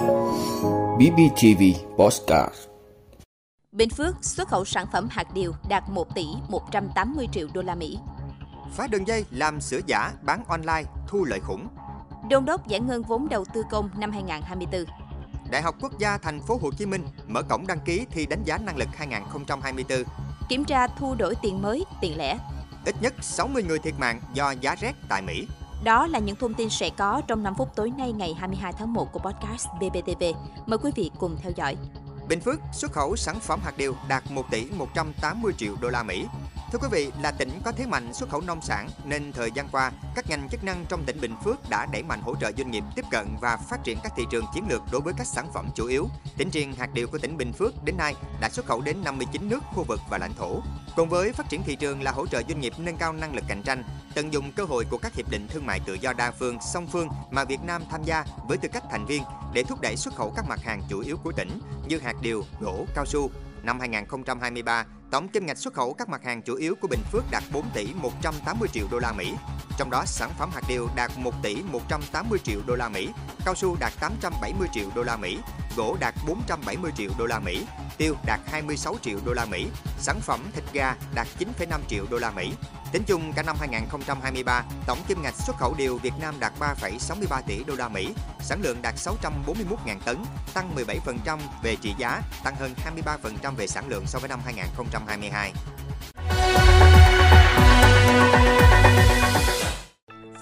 BBTV Postcard Bình Phước xuất khẩu sản phẩm hạt điều đạt 1 tỷ 180 triệu đô la Mỹ. Phá đường dây làm sữa giả bán online thu lợi khủng. Đôn đốc giải ngân vốn đầu tư công năm 2024. Đại học Quốc gia Thành phố Hồ Chí Minh mở cổng đăng ký thi đánh giá năng lực 2024. Kiểm tra thu đổi tiền mới, tiền lẻ. Ít nhất 60 người thiệt mạng do giá rét tại Mỹ. Đó là những thông tin sẽ có trong 5 phút tối nay, ngày 22 tháng 1 của podcast BBTV. Mời quý vị cùng theo dõi. Bình Phước xuất khẩu sản phẩm hạt điều đạt 1 tỷ 180 triệu đô la Mỹ. Thưa quý vị, là tỉnh có thế mạnh xuất khẩu nông sản nên thời gian qua, các ngành chức năng trong tỉnh Bình Phước đã đẩy mạnh hỗ trợ doanh nghiệp tiếp cận và phát triển các thị trường chiến lược đối với các sản phẩm chủ yếu. Tỉnh riêng hạt điều của tỉnh Bình Phước đến nay đã xuất khẩu đến 59 nước, khu vực và lãnh thổ. Cùng với phát triển thị trường là hỗ trợ doanh nghiệp nâng cao năng lực cạnh tranh, tận dụng cơ hội của các hiệp định thương mại tự do đa phương, song phương mà Việt Nam tham gia với tư cách thành viên để thúc đẩy xuất khẩu các mặt hàng chủ yếu của tỉnh như hạt điều, gỗ, cao su. Năm 2023, tổng kim ngạch xuất khẩu các mặt hàng chủ yếu của Bình Phước đạt 4 tỷ 180 triệu đô la Mỹ. Trong đó, sản phẩm hạt điều đạt 1 tỷ 180 triệu đô la Mỹ, cao su đạt 870 triệu đô la Mỹ, gỗ đạt 470 triệu đô la Mỹ, tiêu đạt 26 triệu đô la Mỹ, sản phẩm thịt gà đạt 9,5 triệu đô la Mỹ. Tính chung cả năm 2023, tổng kim ngạch xuất khẩu điều Việt Nam đạt 3,63 tỷ đô la Mỹ, sản lượng đạt 641.000 tấn, tăng 17% về trị giá, tăng hơn 23% về sản lượng so với năm 2022.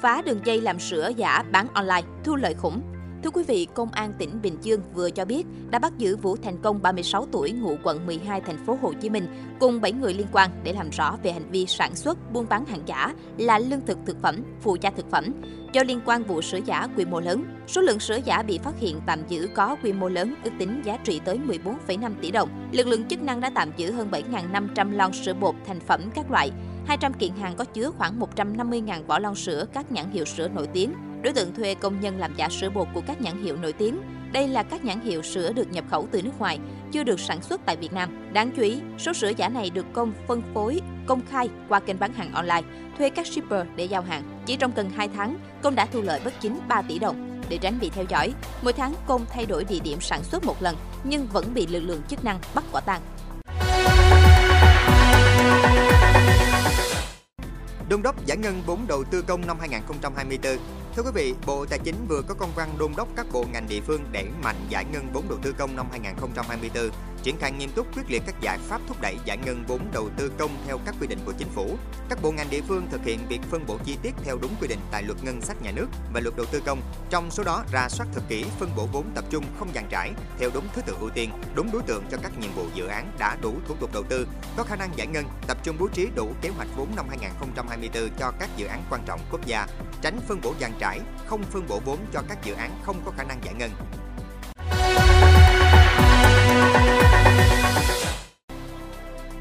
Phá đường dây làm sữa giả bán online, thu lợi khủng. Thưa quý vị, Công an tỉnh Bình Dương vừa cho biết đã bắt giữ Vũ Thành Công 36 tuổi ngụ quận 12 thành phố Hồ Chí Minh cùng 7 người liên quan để làm rõ về hành vi sản xuất, buôn bán hàng giả là lương thực thực phẩm, phụ gia thực phẩm do liên quan vụ sữa giả quy mô lớn. Số lượng sữa giả bị phát hiện tạm giữ có quy mô lớn, ước tính giá trị tới 14,5 tỷ đồng. Lực lượng chức năng đã tạm giữ hơn 7.500 lon sữa bột thành phẩm các loại, 200 kiện hàng có chứa khoảng 150.000 vỏ lon sữa các nhãn hiệu sữa nổi tiếng. Đối tượng thuê công nhân làm giả sữa bột của các nhãn hiệu nổi tiếng. Đây là các nhãn hiệu sữa được nhập khẩu từ nước ngoài, chưa được sản xuất tại Việt Nam. Đáng chú ý, số sữa giả này được công phân phối công khai qua kênh bán hàng online, thuê các shipper để giao hàng. Chỉ trong gần 2 tháng, công đã thu lợi bất chính 3 tỷ đồng. Để tránh bị theo dõi, mỗi tháng công thay đổi địa điểm sản xuất một lần nhưng vẫn bị lực lượng chức năng bắt quả tang. Đôn đốc giải ngân vốn đầu tư công năm 2024. Thưa quý vị, Bộ Tài chính vừa có công văn đôn đốc các bộ ngành địa phương đẩy mạnh giải ngân vốn đầu tư công năm 2024, triển khai nghiêm túc quyết liệt các giải pháp thúc đẩy giải ngân vốn đầu tư công theo các quy định của chính phủ. Các bộ ngành địa phương thực hiện việc phân bổ chi tiết theo đúng quy định tại luật ngân sách nhà nước và luật đầu tư công. Trong số đó, ra soát thật kỹ phân bổ vốn tập trung không dàn trải theo đúng thứ tự ưu tiên, đúng đối tượng cho các nhiệm vụ dự án đã đủ thủ tục đầu tư, có khả năng giải ngân, tập trung bố trí đủ kế hoạch vốn năm 2024 cho các dự án quan trọng quốc gia, tránh phân bổ dàn trải, không phân bổ vốn cho các dự án không có khả năng giải ngân.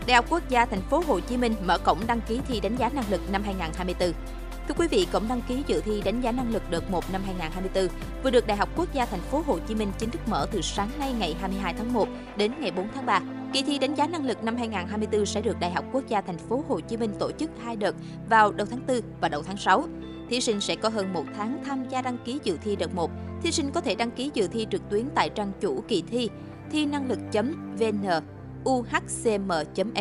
Đại học Quốc gia Thành phố Hồ Chí Minh mở cổng đăng ký thi đánh giá năng lực năm 2024. Thưa quý vị, cổng đăng ký dự thi đánh giá năng lực đợt 1 năm 2024 vừa được Đại học Quốc gia Thành phố Hồ Chí Minh chính thức mở từ sáng nay ngày 22 tháng 1 đến ngày 4 tháng 3. Kỳ thi đánh giá năng lực năm 2024 sẽ được Đại học Quốc gia Thành phố Hồ Chí Minh tổ chức hai đợt vào đầu tháng 4 và đầu tháng 6. Thí sinh sẽ có hơn một tháng tham gia đăng ký dự thi đợt 1. Thí sinh có thể đăng ký dự thi trực tuyến tại trang chủ kỳ thi thi năng lực.vn uhcm.edu.vn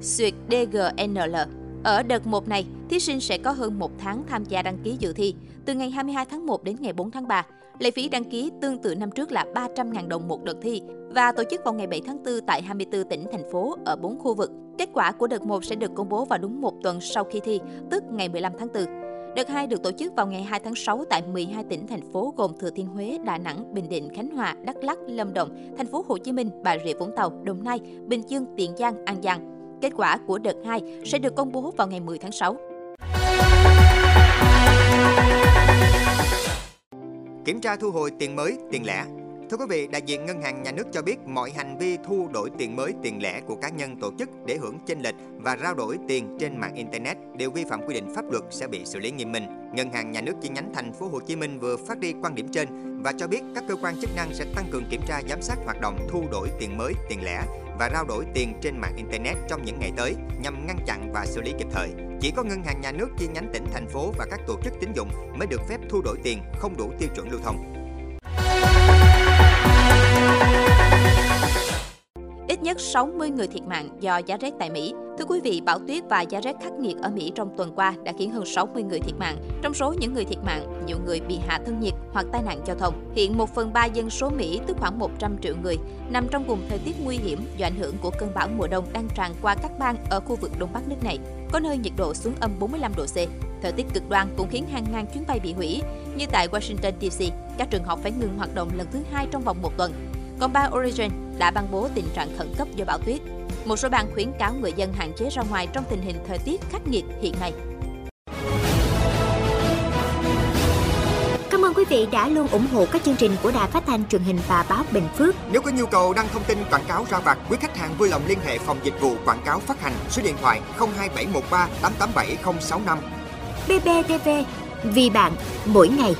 xuyệt DGNL. Ở đợt 1 này, thí sinh sẽ có hơn một tháng tham gia đăng ký dự thi, từ ngày 22 tháng 1 đến ngày 4 tháng 3. Lệ phí đăng ký tương tự năm trước là 300.000 đồng một đợt thi và tổ chức vào ngày 7 tháng 4 tại 24 tỉnh, thành phố ở 4 khu vực. Kết quả của đợt 1 sẽ được công bố vào đúng một tuần sau khi thi, tức ngày 15 tháng 4. Đợt 2 được tổ chức vào ngày 2 tháng 6 tại 12 tỉnh thành phố gồm Thừa Thiên Huế, Đà Nẵng, Bình Định, Khánh Hòa, Đắk Lắk, Lâm Đồng, thành phố Hồ Chí Minh, Bà Rịa Vũng Tàu, Đồng Nai, Bình Dương, Tiền Giang, An Giang. Kết quả của đợt 2 sẽ được công bố vào ngày 10 tháng 6. Kiểm tra thu hồi tiền mới, tiền lẻ, Thưa quý vị, đại diện Ngân hàng Nhà nước cho biết mọi hành vi thu đổi tiền mới, tiền lẻ của cá nhân tổ chức để hưởng chênh lệch và rao đổi tiền trên mạng internet đều vi phạm quy định pháp luật sẽ bị xử lý nghiêm minh. Ngân hàng Nhà nước chi nhánh thành phố Hồ Chí Minh vừa phát đi quan điểm trên và cho biết các cơ quan chức năng sẽ tăng cường kiểm tra giám sát hoạt động thu đổi tiền mới, tiền lẻ và rao đổi tiền trên mạng internet trong những ngày tới nhằm ngăn chặn và xử lý kịp thời. Chỉ có ngân hàng nhà nước chi nhánh tỉnh thành phố và các tổ chức tín dụng mới được phép thu đổi tiền không đủ tiêu chuẩn lưu thông. Nhất 60 người thiệt mạng do giá rét tại Mỹ. Thưa quý vị, bão tuyết và giá rét khắc nghiệt ở Mỹ trong tuần qua đã khiến hơn 60 người thiệt mạng. Trong số những người thiệt mạng, nhiều người bị hạ thân nhiệt hoặc tai nạn giao thông. Hiện 1 phần 3 dân số Mỹ, tức khoảng 100 triệu người, nằm trong vùng thời tiết nguy hiểm do ảnh hưởng của cơn bão mùa đông đang tràn qua các bang ở khu vực đông bắc nước này. Có nơi nhiệt độ xuống âm 45 độ C. Thời tiết cực đoan cũng khiến hàng ngàn chuyến bay bị hủy, như tại Washington DC, các trường học phải ngừng hoạt động lần thứ hai trong vòng một tuần. Còn bang Oregon đã ban bố tình trạng khẩn cấp do bão tuyết. Một số bang khuyến cáo người dân hạn chế ra ngoài trong tình hình thời tiết khắc nghiệt hiện nay. Cảm ơn quý vị đã luôn ủng hộ các chương trình của Đài Phát thanh truyền hình và báo Bình Phước. Nếu có nhu cầu đăng thông tin quảng cáo ra vặt, quý khách hàng vui lòng liên hệ phòng dịch vụ quảng cáo phát hành số điện thoại 02713 887065. BBTV, vì bạn, mỗi ngày.